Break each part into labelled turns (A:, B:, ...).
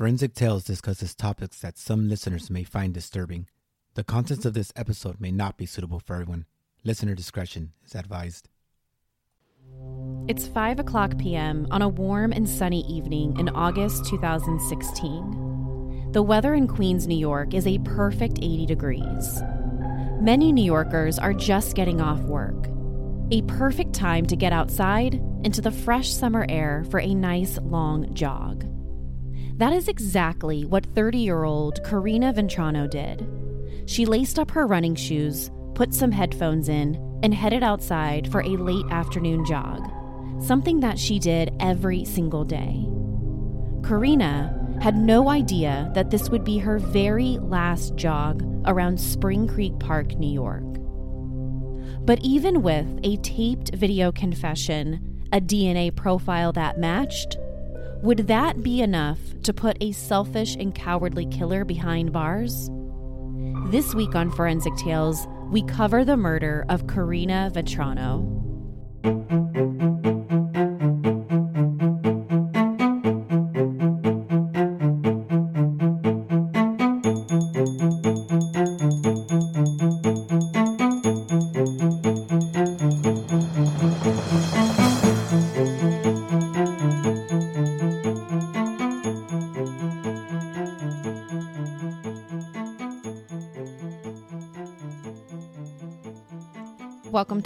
A: Forensic Tales discusses topics that some listeners may find disturbing. The contents of this episode may not be suitable for everyone. Listener discretion is advised.
B: It's 5 o'clock p.m. on a warm and sunny evening in August 2016. The weather in Queens, New York is a perfect 80 degrees. Many New Yorkers are just getting off work. A perfect time to get outside into the fresh summer air for a nice long jog. That is exactly what 30 year old Karina Vetrano did. She laced up her running shoes, put some headphones in, and headed outside for a late afternoon jog, something that she did every single day. Karina had no idea that this would be her very last jog around Spring Creek Park, New York. But even with a taped video confession, a DNA profile that matched, would that be enough to put a selfish and cowardly killer behind bars? This week on Forensic Tales, we cover the murder of Karina Vetrano.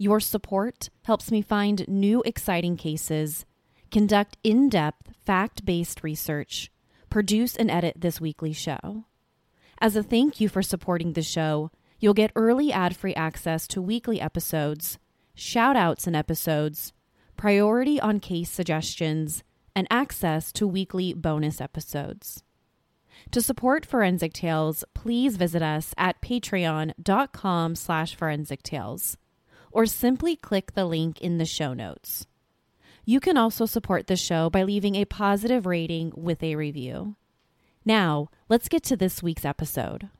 B: your support helps me find new exciting cases, conduct in depth, fact based research, produce and edit this weekly show. As a thank you for supporting the show, you'll get early ad free access to weekly episodes, shout outs in episodes, priority on case suggestions, and access to weekly bonus episodes. To support Forensic Tales, please visit us at patreon.com slash forensic tales or simply click the link in the show notes. You can also support the show by leaving a positive rating with a review. Now, let's get to this week's episode.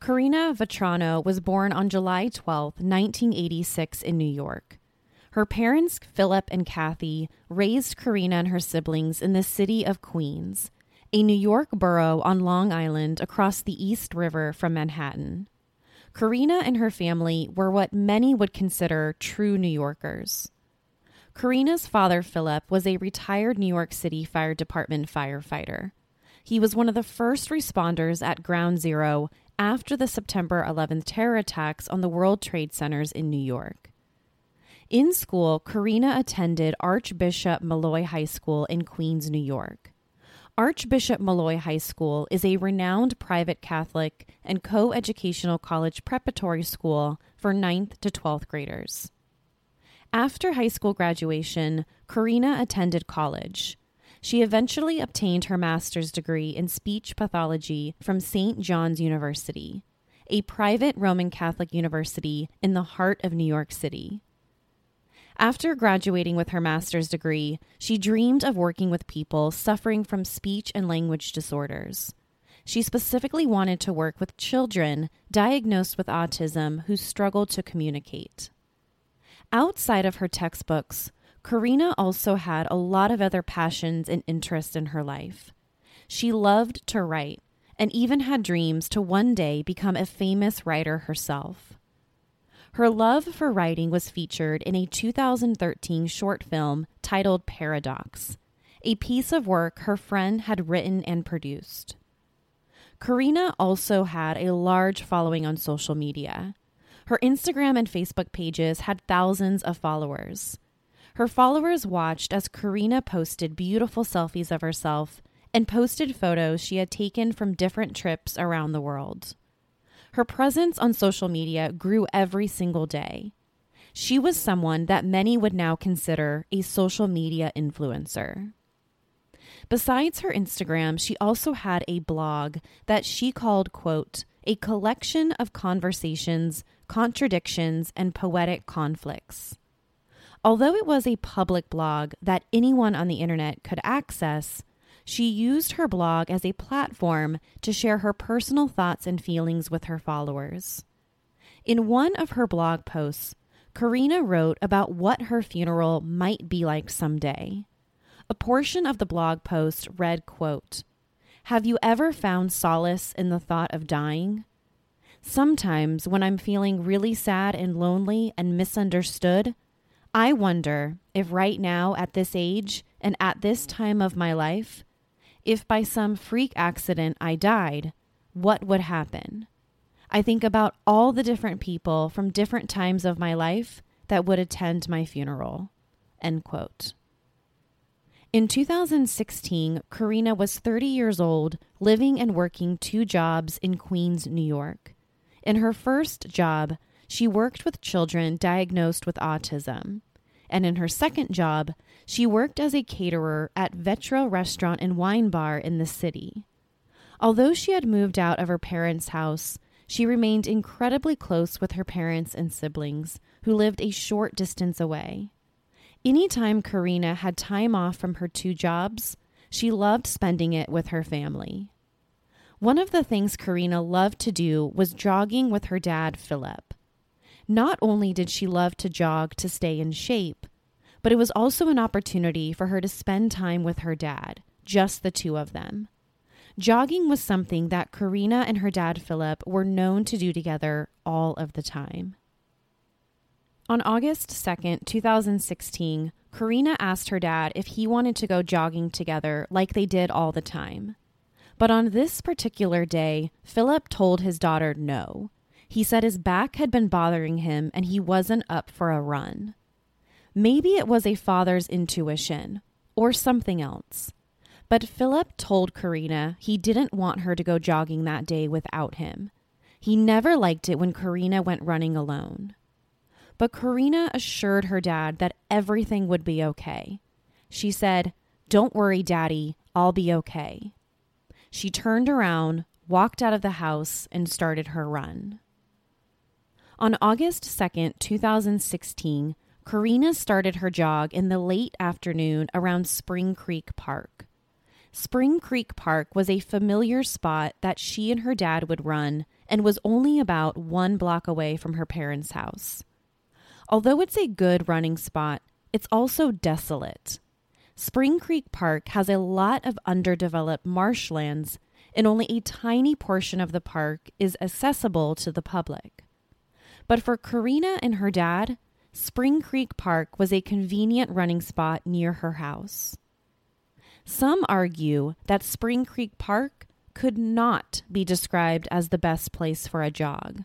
B: Karina Vetrano was born on July 12, 1986, in New York. Her parents, Philip and Kathy, raised Karina and her siblings in the city of Queens, a New York borough on Long Island across the East River from Manhattan. Karina and her family were what many would consider true New Yorkers. Karina's father, Philip, was a retired New York City Fire Department firefighter. He was one of the first responders at Ground Zero after the September 11th terror attacks on the World Trade Centers in New York. In school, Karina attended Archbishop Molloy High School in Queens, New York. Archbishop Molloy High School is a renowned private Catholic and co educational college preparatory school for 9th to 12th graders. After high school graduation, Karina attended college. She eventually obtained her master's degree in speech pathology from St. John's University, a private Roman Catholic university in the heart of New York City. After graduating with her master's degree, she dreamed of working with people suffering from speech and language disorders. She specifically wanted to work with children diagnosed with autism who struggled to communicate. Outside of her textbooks, Karina also had a lot of other passions and interests in her life. She loved to write and even had dreams to one day become a famous writer herself. Her love for writing was featured in a 2013 short film titled Paradox, a piece of work her friend had written and produced. Karina also had a large following on social media. Her Instagram and Facebook pages had thousands of followers. Her followers watched as Karina posted beautiful selfies of herself and posted photos she had taken from different trips around the world. Her presence on social media grew every single day. She was someone that many would now consider a social media influencer. Besides her Instagram, she also had a blog that she called, quote, a collection of conversations, contradictions, and poetic conflicts. Although it was a public blog that anyone on the internet could access, she used her blog as a platform to share her personal thoughts and feelings with her followers. In one of her blog posts, Karina wrote about what her funeral might be like someday. A portion of the blog post read, quote, Have you ever found solace in the thought of dying? Sometimes when I'm feeling really sad and lonely and misunderstood, I wonder if right now at this age and at this time of my life, if by some freak accident I died, what would happen? I think about all the different people from different times of my life that would attend my funeral. End quote. In 2016, Karina was 30 years old, living and working two jobs in Queens, New York. In her first job, she worked with children diagnosed with autism. And in her second job, she worked as a caterer at Vetro Restaurant and Wine Bar in the city. Although she had moved out of her parents' house, she remained incredibly close with her parents and siblings, who lived a short distance away. Anytime Karina had time off from her two jobs, she loved spending it with her family. One of the things Karina loved to do was jogging with her dad, Philip. Not only did she love to jog to stay in shape, but it was also an opportunity for her to spend time with her dad, just the two of them. Jogging was something that Karina and her dad, Philip, were known to do together all of the time. On August 2nd, 2016, Karina asked her dad if he wanted to go jogging together like they did all the time. But on this particular day, Philip told his daughter no. He said his back had been bothering him and he wasn't up for a run. Maybe it was a father's intuition or something else. But Philip told Karina he didn't want her to go jogging that day without him. He never liked it when Karina went running alone. But Karina assured her dad that everything would be okay. She said, Don't worry, Daddy, I'll be okay. She turned around, walked out of the house, and started her run. On August 2nd, 2016, Karina started her jog in the late afternoon around Spring Creek Park. Spring Creek Park was a familiar spot that she and her dad would run and was only about one block away from her parents' house. Although it's a good running spot, it's also desolate. Spring Creek Park has a lot of underdeveloped marshlands, and only a tiny portion of the park is accessible to the public. But for Karina and her dad, Spring Creek Park was a convenient running spot near her house. Some argue that Spring Creek Park could not be described as the best place for a jog.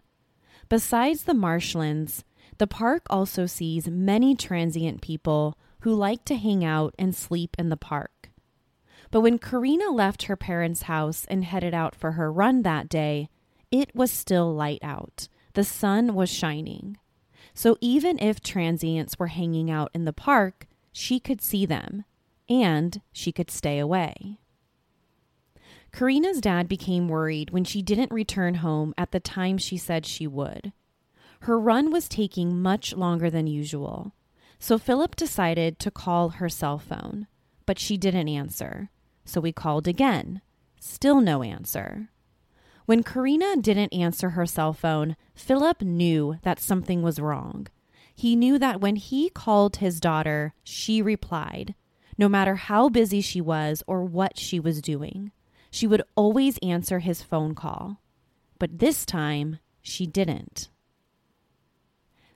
B: Besides the marshlands, the park also sees many transient people who like to hang out and sleep in the park. But when Karina left her parents' house and headed out for her run that day, it was still light out. The sun was shining. So even if transients were hanging out in the park, she could see them and she could stay away. Karina's dad became worried when she didn't return home at the time she said she would. Her run was taking much longer than usual, so Philip decided to call her cell phone, but she didn't answer. So we called again. Still no answer. When Karina didn't answer her cell phone, Philip knew that something was wrong. He knew that when he called his daughter, she replied, no matter how busy she was or what she was doing. She would always answer his phone call. But this time, she didn't.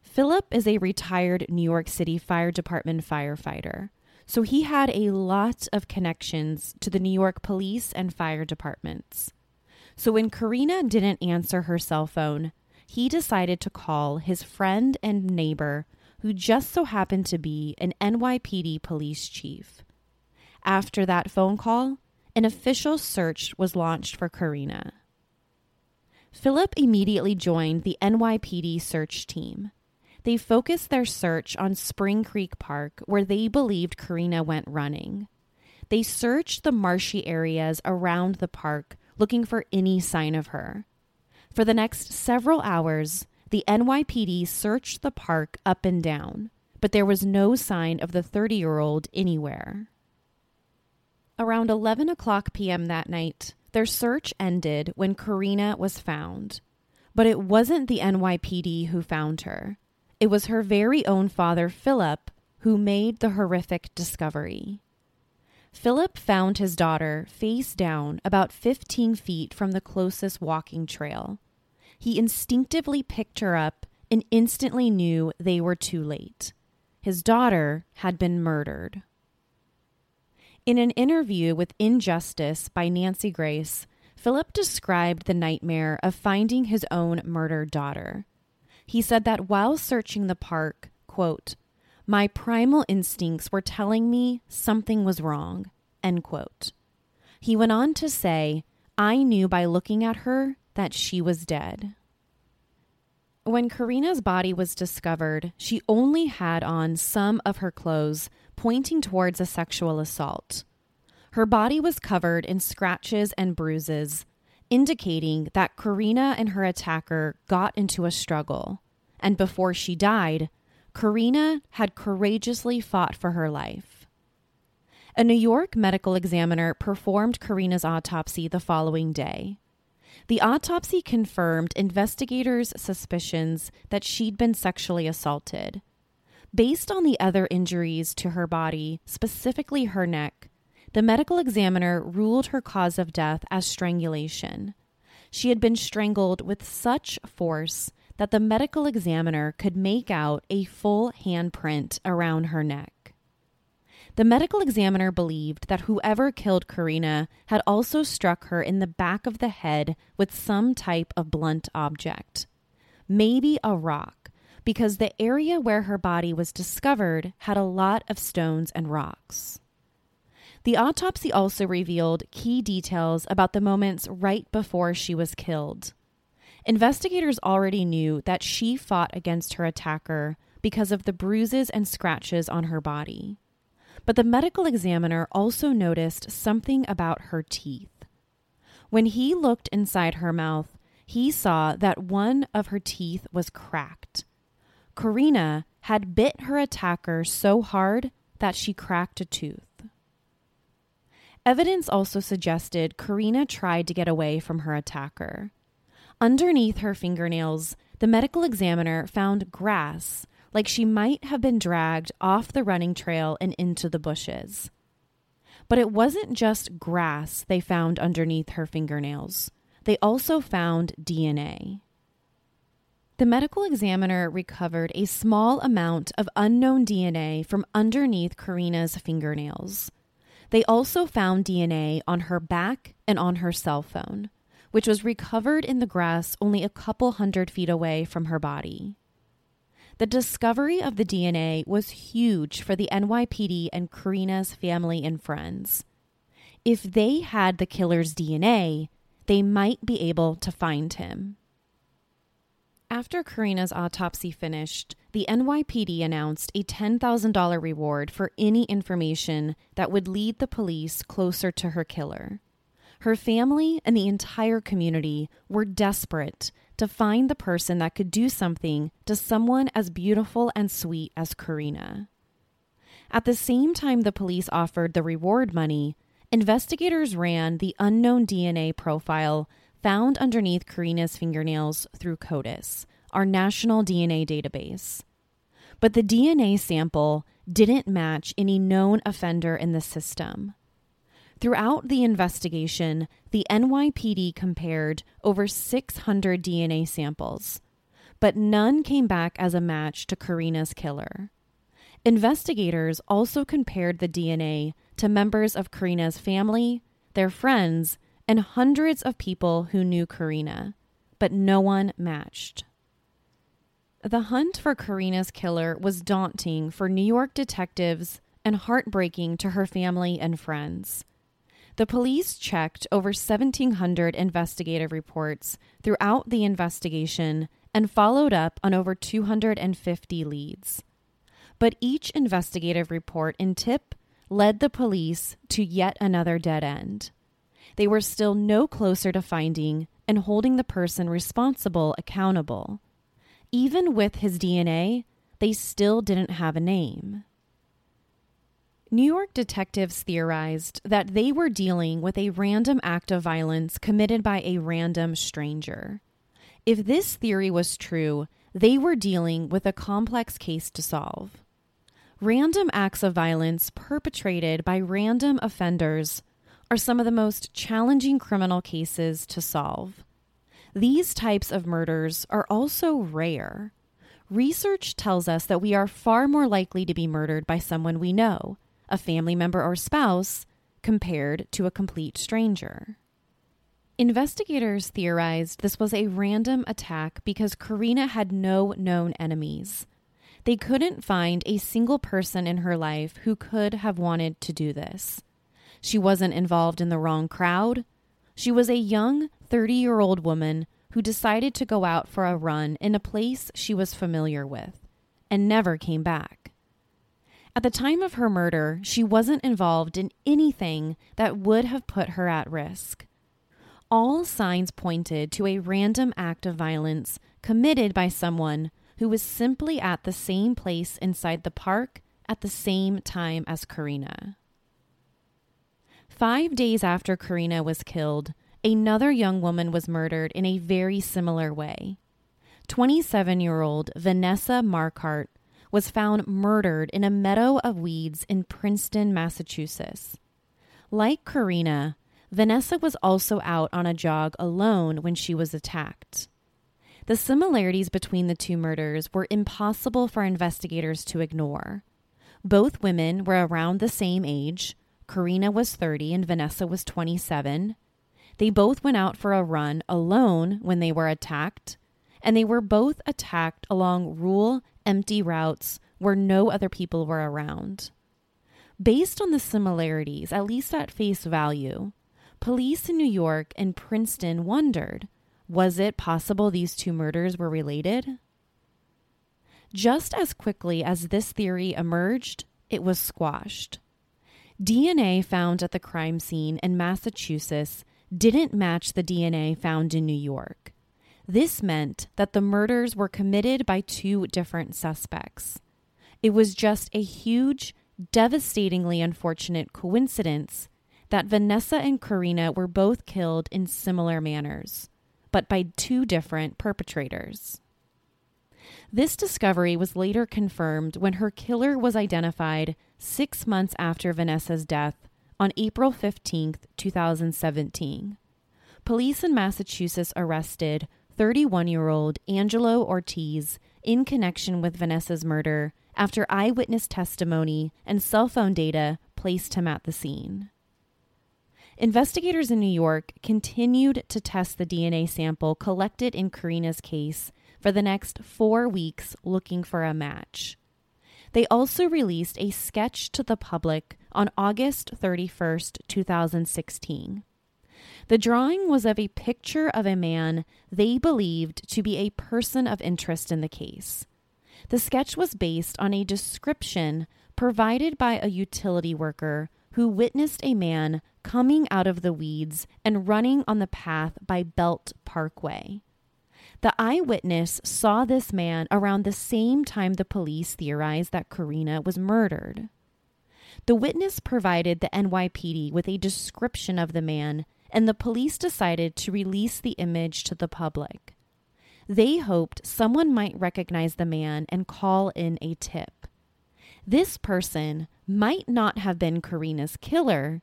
B: Philip is a retired New York City Fire Department firefighter, so he had a lot of connections to the New York police and fire departments. So when Karina didn't answer her cell phone, he decided to call his friend and neighbor, who just so happened to be an NYPD police chief. After that phone call, an official search was launched for Karina. Philip immediately joined the NYPD search team. They focused their search on Spring Creek Park, where they believed Karina went running. they searched the marshy areas around the park looking for any sign of her. For the next several hours, the NYPD searched the park up and down, but there was no sign of the 30 year old anywhere. Around 11 o'clock p.m. that night, their search ended when Karina was found. But it wasn't the NYPD who found her. It was her very own father, Philip, who made the horrific discovery. Philip found his daughter face down about 15 feet from the closest walking trail. He instinctively picked her up and instantly knew they were too late. His daughter had been murdered. In an interview with Injustice by Nancy Grace, Philip described the nightmare of finding his own murdered daughter. He said that while searching the park, quote, my primal instincts were telling me something was wrong. End quote. He went on to say, I knew by looking at her that she was dead. When Karina's body was discovered, she only had on some of her clothes, pointing towards a sexual assault. Her body was covered in scratches and bruises, indicating that Karina and her attacker got into a struggle. And before she died, Karina had courageously fought for her life. A New York medical examiner performed Karina's autopsy the following day. The autopsy confirmed investigators' suspicions that she'd been sexually assaulted. Based on the other injuries to her body, specifically her neck, the medical examiner ruled her cause of death as strangulation. She had been strangled with such force that the medical examiner could make out a full handprint around her neck. The medical examiner believed that whoever killed Karina had also struck her in the back of the head with some type of blunt object, maybe a rock, because the area where her body was discovered had a lot of stones and rocks. The autopsy also revealed key details about the moments right before she was killed. Investigators already knew that she fought against her attacker because of the bruises and scratches on her body. But the medical examiner also noticed something about her teeth. When he looked inside her mouth, he saw that one of her teeth was cracked. Karina had bit her attacker so hard that she cracked a tooth. Evidence also suggested Karina tried to get away from her attacker. Underneath her fingernails, the medical examiner found grass, like she might have been dragged off the running trail and into the bushes. But it wasn't just grass they found underneath her fingernails, they also found DNA. The medical examiner recovered a small amount of unknown DNA from underneath Karina's fingernails. They also found DNA on her back and on her cell phone which was recovered in the grass only a couple hundred feet away from her body. The discovery of the DNA was huge for the NYPD and Karina's family and friends. If they had the killer's DNA, they might be able to find him. After Karina's autopsy finished, the NYPD announced a $10,000 reward for any information that would lead the police closer to her killer. Her family and the entire community were desperate to find the person that could do something to someone as beautiful and sweet as Karina. At the same time the police offered the reward money, investigators ran the unknown DNA profile found underneath Karina's fingernails through CODIS, our national DNA database. But the DNA sample didn't match any known offender in the system. Throughout the investigation, the NYPD compared over 600 DNA samples, but none came back as a match to Karina's killer. Investigators also compared the DNA to members of Karina's family, their friends, and hundreds of people who knew Karina, but no one matched. The hunt for Karina's killer was daunting for New York detectives and heartbreaking to her family and friends. The police checked over 1,700 investigative reports throughout the investigation and followed up on over 250 leads. But each investigative report and tip led the police to yet another dead end. They were still no closer to finding and holding the person responsible accountable. Even with his DNA, they still didn't have a name. New York detectives theorized that they were dealing with a random act of violence committed by a random stranger. If this theory was true, they were dealing with a complex case to solve. Random acts of violence perpetrated by random offenders are some of the most challenging criminal cases to solve. These types of murders are also rare. Research tells us that we are far more likely to be murdered by someone we know, a family member or spouse, compared to a complete stranger. Investigators theorized this was a random attack because Karina had no known enemies. They couldn't find a single person in her life who could have wanted to do this. She wasn't involved in the wrong crowd. She was a young 30 year old woman who decided to go out for a run in a place she was familiar with and never came back. At the time of her murder, she wasn't involved in anything that would have put her at risk. All signs pointed to a random act of violence committed by someone who was simply at the same place inside the park at the same time as Karina. Five days after Karina was killed, another young woman was murdered in a very similar way. 27 year old Vanessa Marcotte was found murdered in a meadow of weeds in Princeton, Massachusetts. Like Karina, Vanessa was also out on a jog alone when she was attacked. The similarities between the two murders were impossible for investigators to ignore. Both women were around the same age. Karina was 30 and Vanessa was 27. They both went out for a run alone when they were attacked, and they were both attacked along rural empty routes where no other people were around. Based on the similarities, at least at face value, police in New York and Princeton wondered was it possible these two murders were related? Just as quickly as this theory emerged, it was squashed. DNA found at the crime scene in Massachusetts didn't match the DNA found in New York. This meant that the murders were committed by two different suspects. It was just a huge, devastatingly unfortunate coincidence that Vanessa and Karina were both killed in similar manners, but by two different perpetrators. This discovery was later confirmed when her killer was identified six months after Vanessa's death on April 15, 2017. Police in Massachusetts arrested 31 year old Angelo Ortiz in connection with Vanessa's murder after eyewitness testimony and cell phone data placed him at the scene. Investigators in New York continued to test the DNA sample collected in Karina's case for the next four weeks looking for a match. They also released a sketch to the public on August 31st, 2016. The drawing was of a picture of a man they believed to be a person of interest in the case. The sketch was based on a description provided by a utility worker who witnessed a man coming out of the weeds and running on the path by Belt Parkway. The eyewitness saw this man around the same time the police theorized that Karina was murdered. The witness provided the NYPD with a description of the man and the police decided to release the image to the public. They hoped someone might recognize the man and call in a tip. This person might not have been Karina's killer,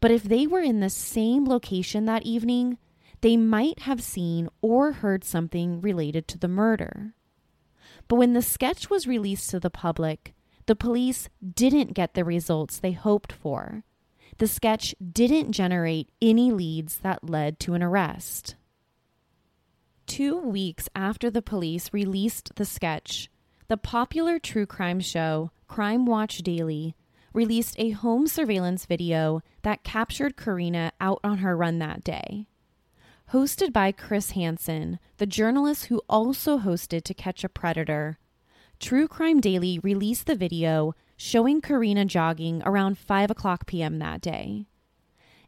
B: but if they were in the same location that evening, they might have seen or heard something related to the murder. But when the sketch was released to the public, the police didn't get the results they hoped for the sketch didn't generate any leads that led to an arrest. Two weeks after the police released the sketch, the popular true crime show Crime Watch Daily released a home surveillance video that captured Karina out on her run that day. Hosted by Chris Hansen, the journalist who also hosted To Catch a Predator, True Crime Daily released the video showing Karina jogging around 5 o'clock p.m. that day.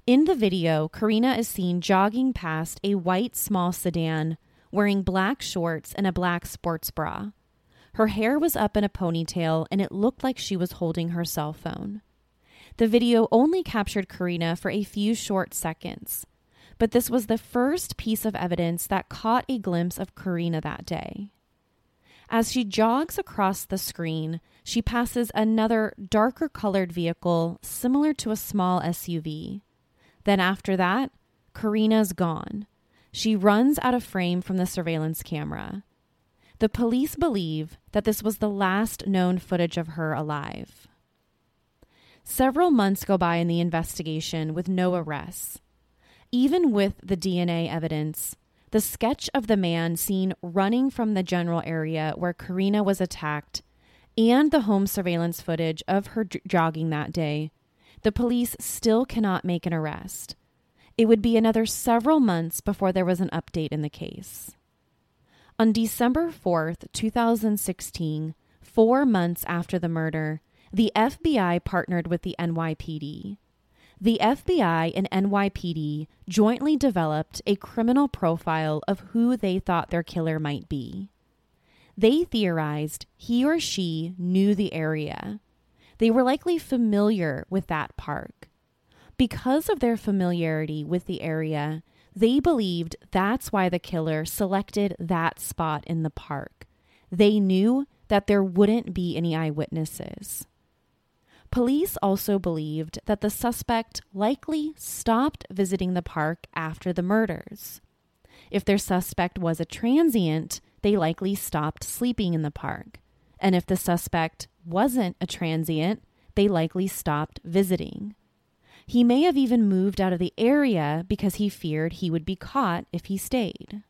B: In the video, Karina is seen jogging past a white small sedan wearing black shorts and a black sports bra. Her hair was up in a ponytail and it looked like she was holding her cell phone. The video only captured Karina for a few short seconds, but this was the first piece of evidence that caught a glimpse of Karina that day. As she jogs across the screen, she passes another darker colored vehicle similar to a small SUV. Then, after that, Karina's gone. She runs out of frame from the surveillance camera. The police believe that this was the last known footage of her alive. Several months go by in the investigation with no arrests. Even with the DNA evidence, the sketch of the man seen running from the general area where Karina was attacked and the home surveillance footage of her j- jogging that day the police still cannot make an arrest. It would be another several months before there was an update in the case. On December 4th, 2016, four months after the murder, the FBI partnered with the NYPD. The FBI and NYPD jointly developed a criminal profile of who they thought their killer might be. They theorized he or she knew the area they were likely familiar with that park. Because of their familiarity with the area, they believed that's why the killer selected that spot in the park. They knew that there wouldn't be any eyewitnesses. Police also believed that the suspect likely stopped visiting the park after the murders. If their suspect was a transient, they likely stopped sleeping in the park. And if the suspect wasn't a transient, they likely stopped visiting. He may have even moved out of the area because he feared he would be caught if he stayed.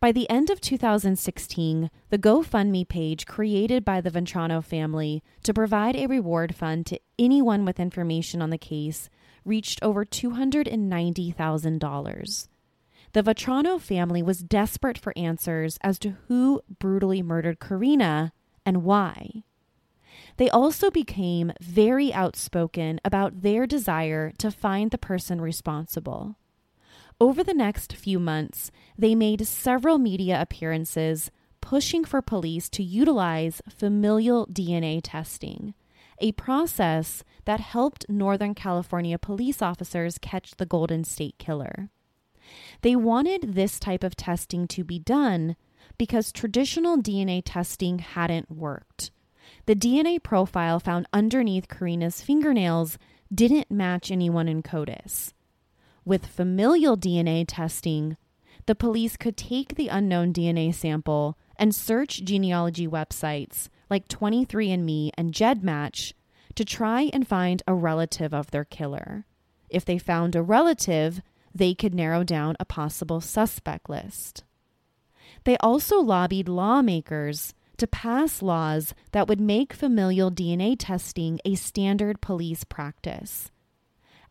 B: By the end of 2016, the GoFundMe page created by the Vetrano family to provide a reward fund to anyone with information on the case reached over $290,000. The Vetrano family was desperate for answers as to who brutally murdered Karina and why. They also became very outspoken about their desire to find the person responsible. Over the next few months, they made several media appearances pushing for police to utilize familial DNA testing, a process that helped Northern California police officers catch the Golden State Killer. They wanted this type of testing to be done because traditional DNA testing hadn't worked. The DNA profile found underneath Karina's fingernails didn't match anyone in CODIS. With familial DNA testing, the police could take the unknown DNA sample and search genealogy websites like 23andMe and GEDmatch to try and find a relative of their killer. If they found a relative, they could narrow down a possible suspect list. They also lobbied lawmakers to pass laws that would make familial DNA testing a standard police practice.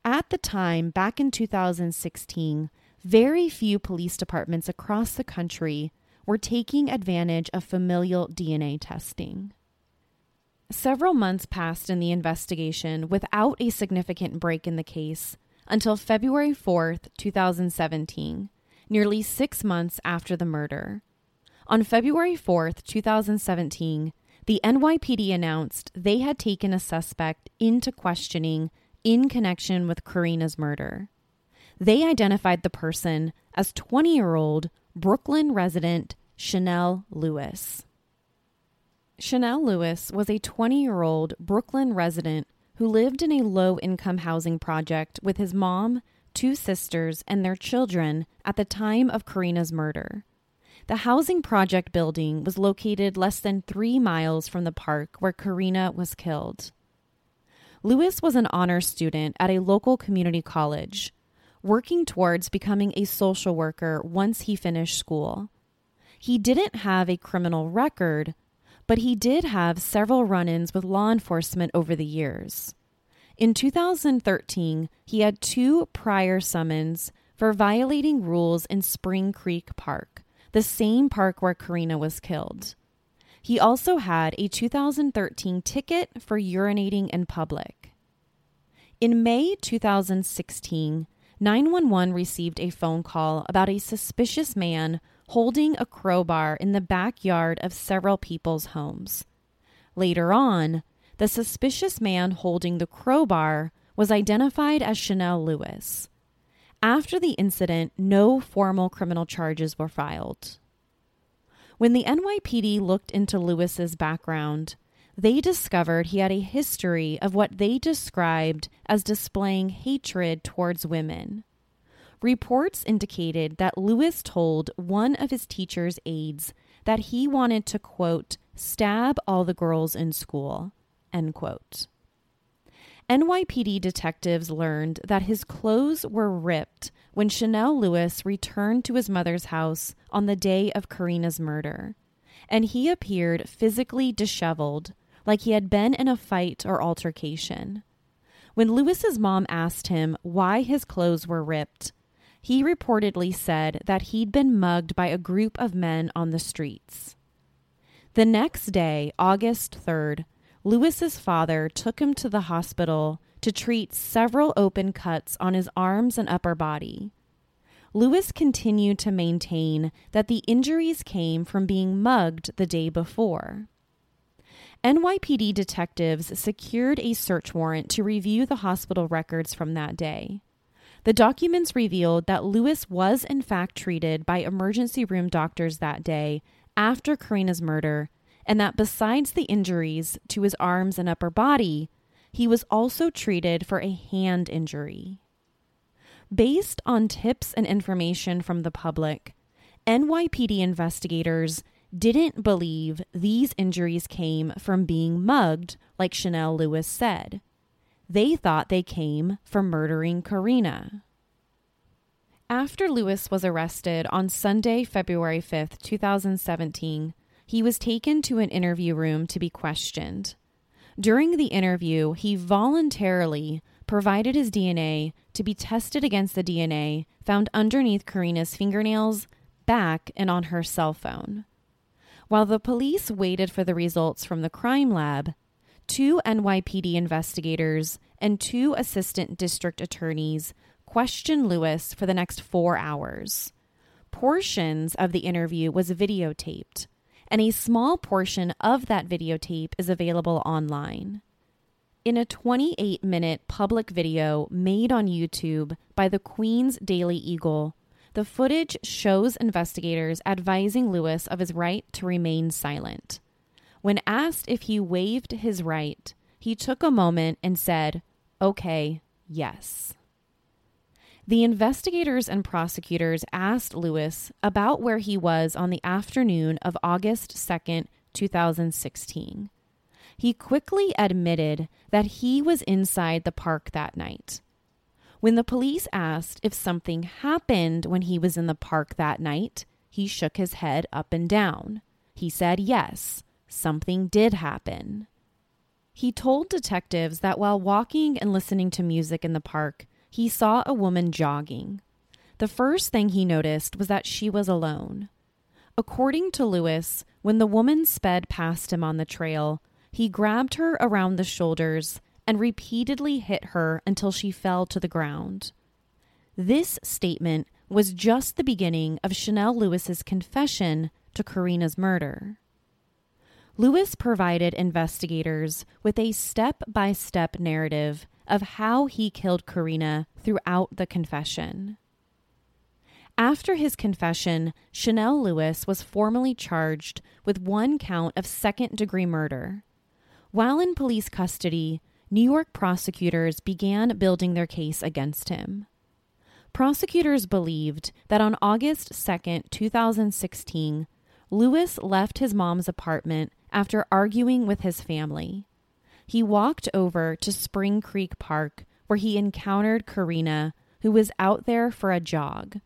B: At the time, back in 2016, very few police departments across the country were taking advantage of familial DNA testing. Several months passed in the investigation without a significant break in the case until February 4th, 2017, nearly six months after the murder. On February 4th, 2017, the NYPD announced they had taken a suspect into questioning in connection with Karina's murder. They identified the person as 20 year old Brooklyn resident Chanel Lewis. Chanel Lewis was a 20 year old Brooklyn resident who lived in a low income housing project with his mom, two sisters, and their children at the time of Karina's murder. The housing project building was located less than three miles from the park where Karina was killed. Lewis was an honor student at a local community college, working towards becoming a social worker once he finished school. He didn't have a criminal record, but he did have several run ins with law enforcement over the years. In 2013, he had two prior summons for violating rules in Spring Creek Park, the same park where Karina was killed. He also had a 2013 ticket for urinating in public. In May 2016, 911 received a phone call about a suspicious man holding a crowbar in the backyard of several people's homes. Later on, the suspicious man holding the crowbar was identified as Chanel Lewis. After the incident, no formal criminal charges were filed. When the NYPD looked into Lewis's background, they discovered he had a history of what they described as displaying hatred towards women. Reports indicated that Lewis told one of his teacher's aides that he wanted to, quote, stab all the girls in school, end quote. NYPD detectives learned that his clothes were ripped when Chanel Lewis returned to his mother's house on the day of Karina's murder, and he appeared physically disheveled, like he had been in a fight or altercation. When Lewis's mom asked him why his clothes were ripped, he reportedly said that he'd been mugged by a group of men on the streets. The next day, August 3rd, Lewis's father took him to the hospital to treat several open cuts on his arms and upper body. Lewis continued to maintain that the injuries came from being mugged the day before. NYPD detectives secured a search warrant to review the hospital records from that day. The documents revealed that Lewis was in fact treated by emergency room doctors that day after Karina's murder and that besides the injuries to his arms and upper body, he was also treated for a hand injury. Based on tips and information from the public, NYPD investigators didn't believe these injuries came from being mugged, like Chanel Lewis said. They thought they came from murdering Karina. After Lewis was arrested on Sunday, February 5th, 2017, he was taken to an interview room to be questioned. During the interview, he voluntarily provided his DNA to be tested against the DNA found underneath Karina's fingernails, back, and on her cell phone. While the police waited for the results from the crime lab, two NYPD investigators and two assistant district attorneys questioned Lewis for the next four hours. Portions of the interview was videotaped, and a small portion of that videotape is available online. In a 28 minute public video made on YouTube by the Queens Daily Eagle, the footage shows investigators advising Lewis of his right to remain silent. When asked if he waived his right, he took a moment and said, Okay, yes. The investigators and prosecutors asked Lewis about where he was on the afternoon of August 2nd, 2016. He quickly admitted that he was inside the park that night. When the police asked if something happened when he was in the park that night, he shook his head up and down. He said yes, something did happen. He told detectives that while walking and listening to music in the park, he saw a woman jogging. The first thing he noticed was that she was alone. According to Lewis, when the woman sped past him on the trail, he grabbed her around the shoulders and repeatedly hit her until she fell to the ground. This statement was just the beginning of Chanel Lewis's confession to Karina's murder. Lewis provided investigators with a step by step narrative of how he killed Karina throughout the confession. After his confession, Chanel Lewis was formally charged with one count of second degree murder. While in police custody, New York prosecutors began building their case against him. Prosecutors believed that on August 2, 2016, Lewis left his mom's apartment after arguing with his family he walked over to Spring Creek Park where he encountered Karina, who was out there for a jog.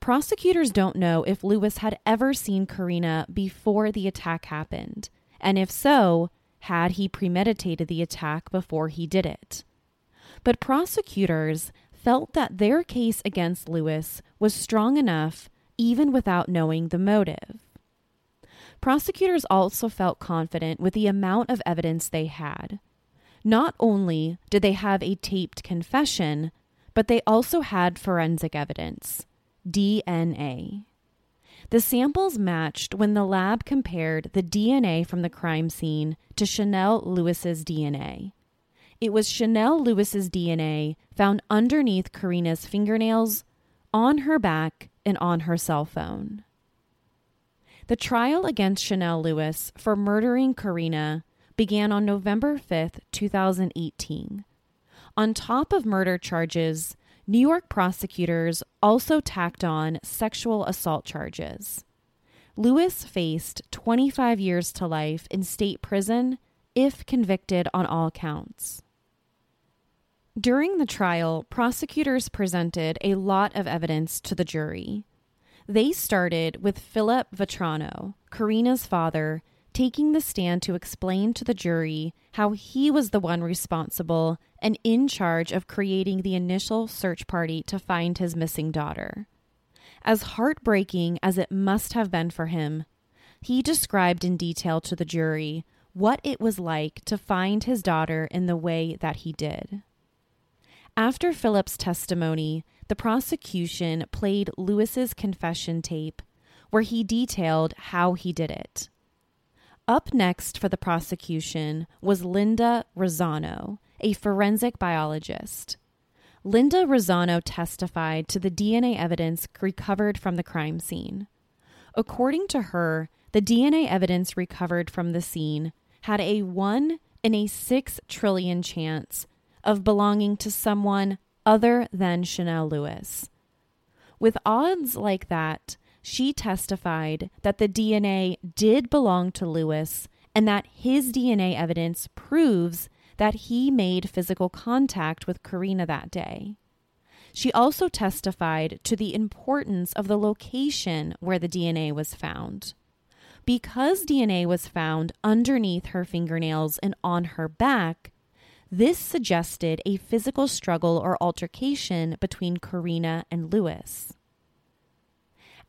B: Prosecutors don't know if Lewis had ever seen Karina before the attack happened, and if so, had he premeditated the attack before he did it. But prosecutors felt that their case against Lewis was strong enough even without knowing the motive. Prosecutors also felt confident with the amount of evidence they had. Not only did they have a taped confession, but they also had forensic evidence DNA. The samples matched when the lab compared the DNA from the crime scene to Chanel Lewis's DNA. It was Chanel Lewis's DNA found underneath Karina's fingernails, on her back, and on her cell phone. The trial against Chanel Lewis for murdering Karina began on November 5th, 2018. On top of murder charges, New York prosecutors also tacked on sexual assault charges. Lewis faced 25 years to life in state prison if convicted on all counts. During the trial, prosecutors presented a lot of evidence to the jury. They started with Philip Vetrano, Karina's father, taking the stand to explain to the jury how he was the one responsible and in charge of creating the initial search party to find his missing daughter. As heartbreaking as it must have been for him, he described in detail to the jury what it was like to find his daughter in the way that he did. After Philip's testimony, the prosecution played Lewis's confession tape, where he detailed how he did it. Up next for the prosecution was Linda Razzano, a forensic biologist. Linda Razzano testified to the DNA evidence recovered from the crime scene. According to her, the DNA evidence recovered from the scene had a 1 in a 6 trillion chance of belonging to someone other than Chanel Lewis. With odds like that, she testified that the DNA did belong to Lewis and that his DNA evidence proves that he made physical contact with Karina that day. She also testified to the importance of the location where the DNA was found. Because DNA was found underneath her fingernails and on her back, this suggested a physical struggle or altercation between Karina and Lewis.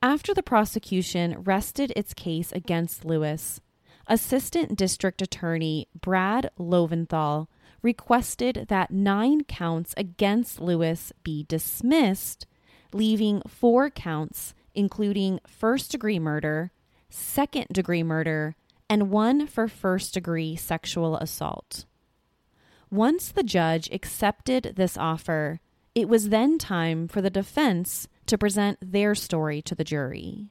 B: After the prosecution rested its case against Lewis, Assistant District Attorney Brad Leventhal requested that nine counts against Lewis be dismissed, leaving four counts, including first degree murder, second degree murder, and one for first degree sexual assault. Once the judge accepted this offer, it was then time for the defense to present their story to the jury.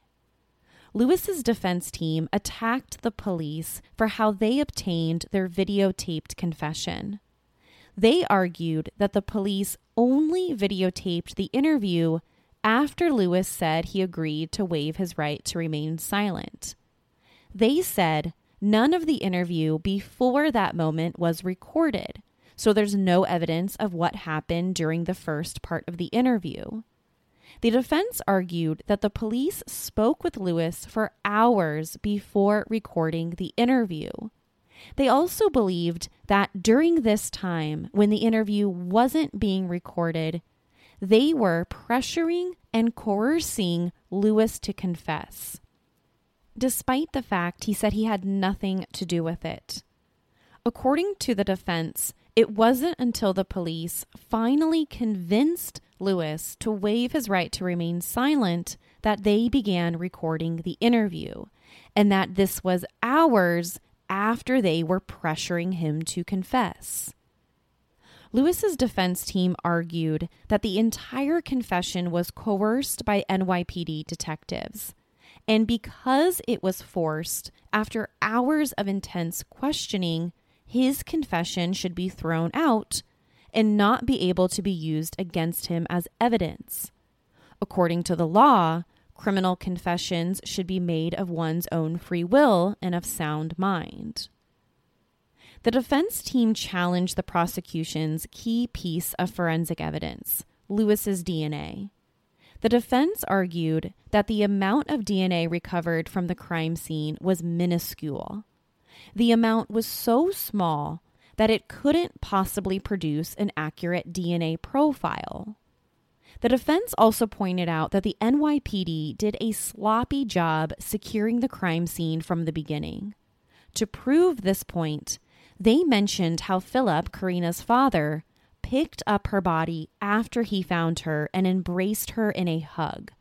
B: Lewis's defense team attacked the police for how they obtained their videotaped confession. They argued that the police only videotaped the interview after Lewis said he agreed to waive his right to remain silent. They said none of the interview before that moment was recorded, so there's no evidence of what happened during the first part of the interview. The defense argued that the police spoke with Lewis for hours before recording the interview. They also believed that during this time, when the interview wasn't being recorded, they were pressuring and coercing Lewis to confess, despite the fact he said he had nothing to do with it. According to the defense, it wasn't until the police finally convinced Lewis to waive his right to remain silent that they began recording the interview, and that this was hours after they were pressuring him to confess. Lewis's defense team argued that the entire confession was coerced by NYPD detectives. And because it was forced, after hours of intense questioning, his confession should be thrown out and not be able to be used against him as evidence. According to the law, criminal confessions should be made of one's own free will and of sound mind. The defense team challenged the prosecution's key piece of forensic evidence, Lewis's DNA. The defense argued that the amount of DNA recovered from the crime scene was minuscule the amount was so small that it couldn't possibly produce an accurate DNA profile. The defense also pointed out that the NYPD did a sloppy job securing the crime scene from the beginning. To prove this point, they mentioned how Philip, Karina's father, picked up her body after he found her and embraced her in a hug,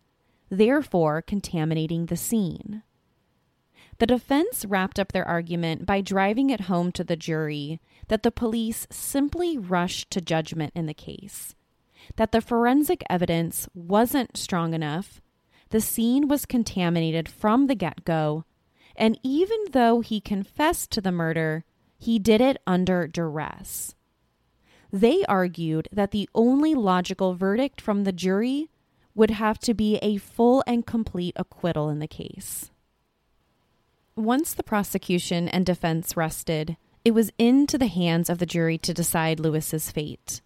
B: therefore contaminating the scene. The defense wrapped up their argument by driving it home to the jury that the police simply rushed to judgment in the case that the forensic evidence wasn't strong enough, the scene was contaminated from the get go, and even though he confessed to the murder, he did it under duress. They argued that the only logical verdict from the jury would have to be a full and complete acquittal in the case. Once the prosecution and defense rested, it was into the hands of the jury to decide Lewis's fate.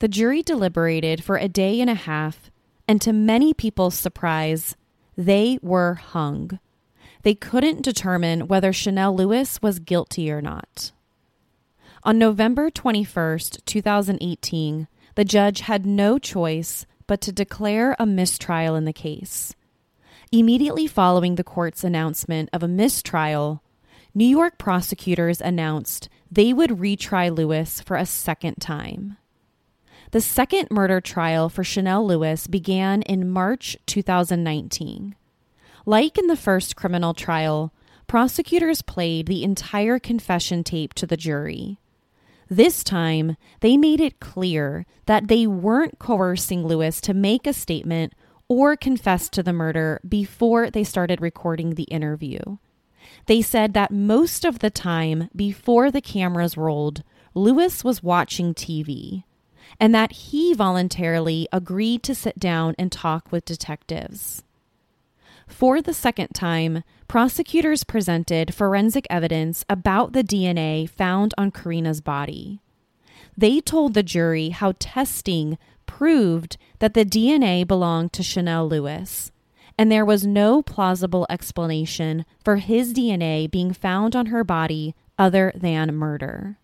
B: The jury deliberated for a day and a half, and to many people's surprise, they were hung. They couldn't determine whether Chanel Lewis was guilty or not. On November 21st, 2018, the judge had no choice but to declare a mistrial in the case. Immediately following the court's announcement of a mistrial, New York prosecutors announced they would retry Lewis for a second time. The second murder trial for Chanel Lewis began in March 2019. Like in the first criminal trial, prosecutors played the entire confession tape to the jury. This time, they made it clear that they weren't coercing Lewis to make a statement or confessed to the murder before they started recording the interview. They said that most of the time before the cameras rolled, Lewis was watching TV and that he voluntarily agreed to sit down and talk with detectives. For the second time, prosecutors presented forensic evidence about the DNA found on Karina's body. They told the jury how testing proved that the DNA belonged to Chanel Lewis, and there was no plausible explanation for his DNA being found on her body other than murder.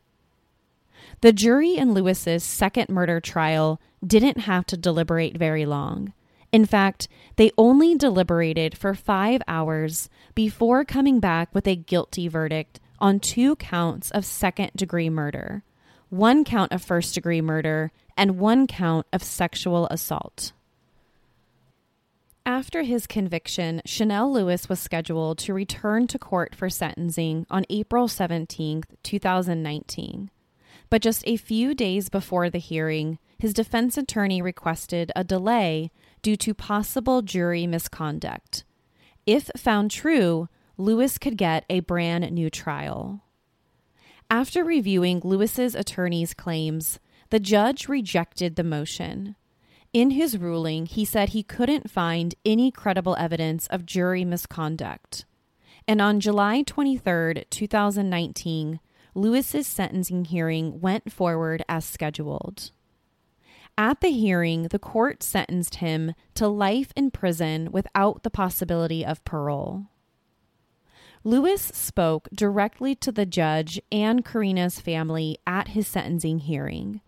B: The jury in Lewis's second murder trial didn't have to deliberate very long. In fact, they only deliberated for five hours before coming back with a guilty verdict on two counts of second degree murder, one count of first degree murder, and one count of sexual assault. After his conviction, Chanel Lewis was scheduled to return to court for sentencing on April 17, 2019. But just a few days before the hearing, his defense attorney requested a delay due to possible jury misconduct. If found true, Lewis could get a brand new trial. After reviewing Lewis's attorney's claims, the judge rejected the motion. In his ruling, he said he couldn't find any credible evidence of jury misconduct. And on July 23, 2019, Lewis's sentencing hearing went forward as scheduled. At the hearing, the court sentenced him to life in prison without the possibility of parole. Lewis spoke directly to the judge and Karina's family at his sentencing hearing.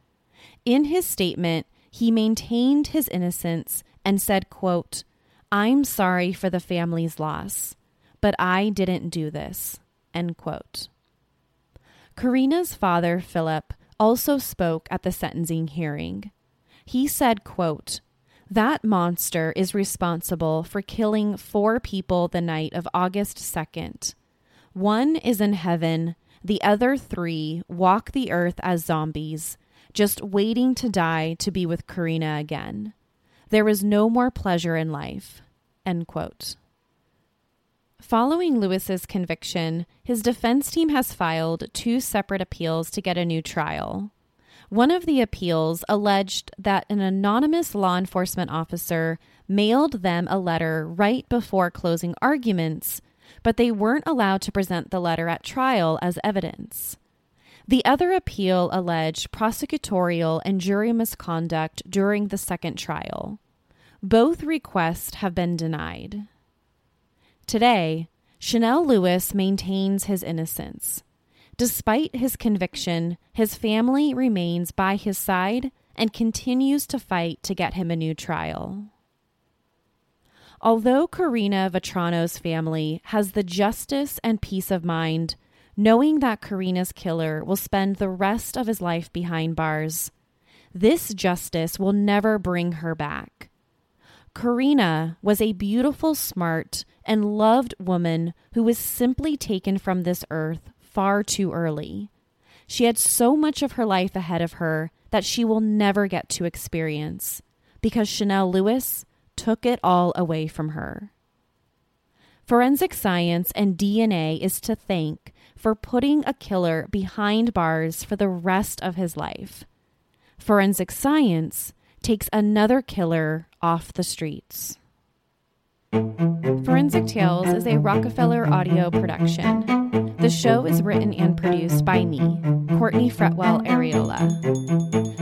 B: In his statement, he maintained his innocence and said, quote, I'm sorry for the family's loss, but I didn't do this. End quote. Karina's father, Philip, also spoke at the sentencing hearing. He said, quote, that monster is responsible for killing four people the night of August 2nd. One is in heaven, the other three walk the earth as zombies, just waiting to die to be with Karina again. There is no more pleasure in life. End quote. Following Lewis's conviction, his defense team has filed two separate appeals to get a new trial. One of the appeals alleged that an anonymous law enforcement officer mailed them a letter right before closing arguments, but they weren't allowed to present the letter at trial as evidence. The other appeal alleged prosecutorial and jury misconduct during the second trial. Both requests have been denied. Today, Chanel Lewis maintains his innocence. Despite his conviction, his family remains by his side and continues to fight to get him a new trial. Although Karina Vetrano's family has the justice and peace of mind, knowing that Karina's killer will spend the rest of his life behind bars, this justice will never bring her back. Karina was a beautiful, smart, and loved woman who was simply taken from this earth far too early. She had so much of her life ahead of her that she will never get to experience because Chanel Lewis took it all away from her. Forensic science and DNA is to thank for putting a killer behind bars for the rest of his life. Forensic science takes another killer off the streets. Forensic Tales is a Rockefeller audio production. The show is written and produced by me, Courtney Fretwell Areola.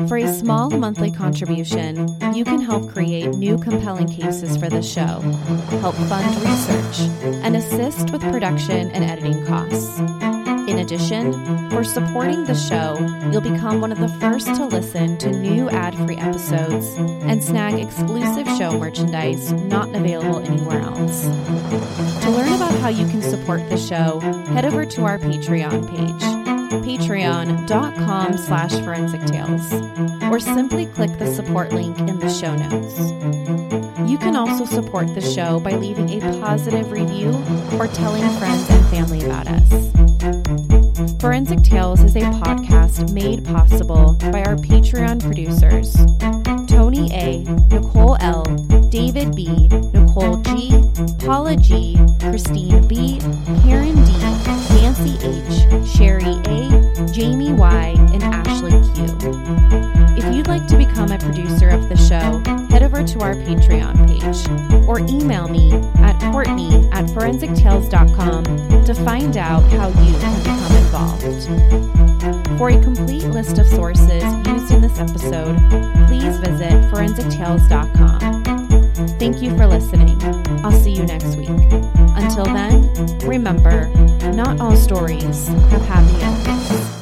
B: For a small monthly contribution, you can help create new compelling cases for the show, help fund research, and assist with production and editing costs. In addition, for supporting the show, you'll become one of the first to listen to new ad free episodes and snag exclusive show merchandise not available anywhere else. To learn about how you can support the show, head over to our Patreon page, patreon.com slash forensic tales, or simply click the support link in the show notes. You can also support the show by leaving a positive review or telling friends and family about us. Forensic Tales is a podcast made possible by our Patreon producers Tony A, Nicole L, David B, Nicole G, Paula G, Christine B, Karen D, Nancy H, Sherry A, Jamie Y, and Ashley Q. If you'd like to become a producer of the show, head over to our Patreon page or email me at Courtney at forensictales.com to find out how you can become involved. For a complete list of sources used in this episode, please visit forensictales.com. Thank you for listening. I'll see you next week. Until then, remember, not all stories have happy endings.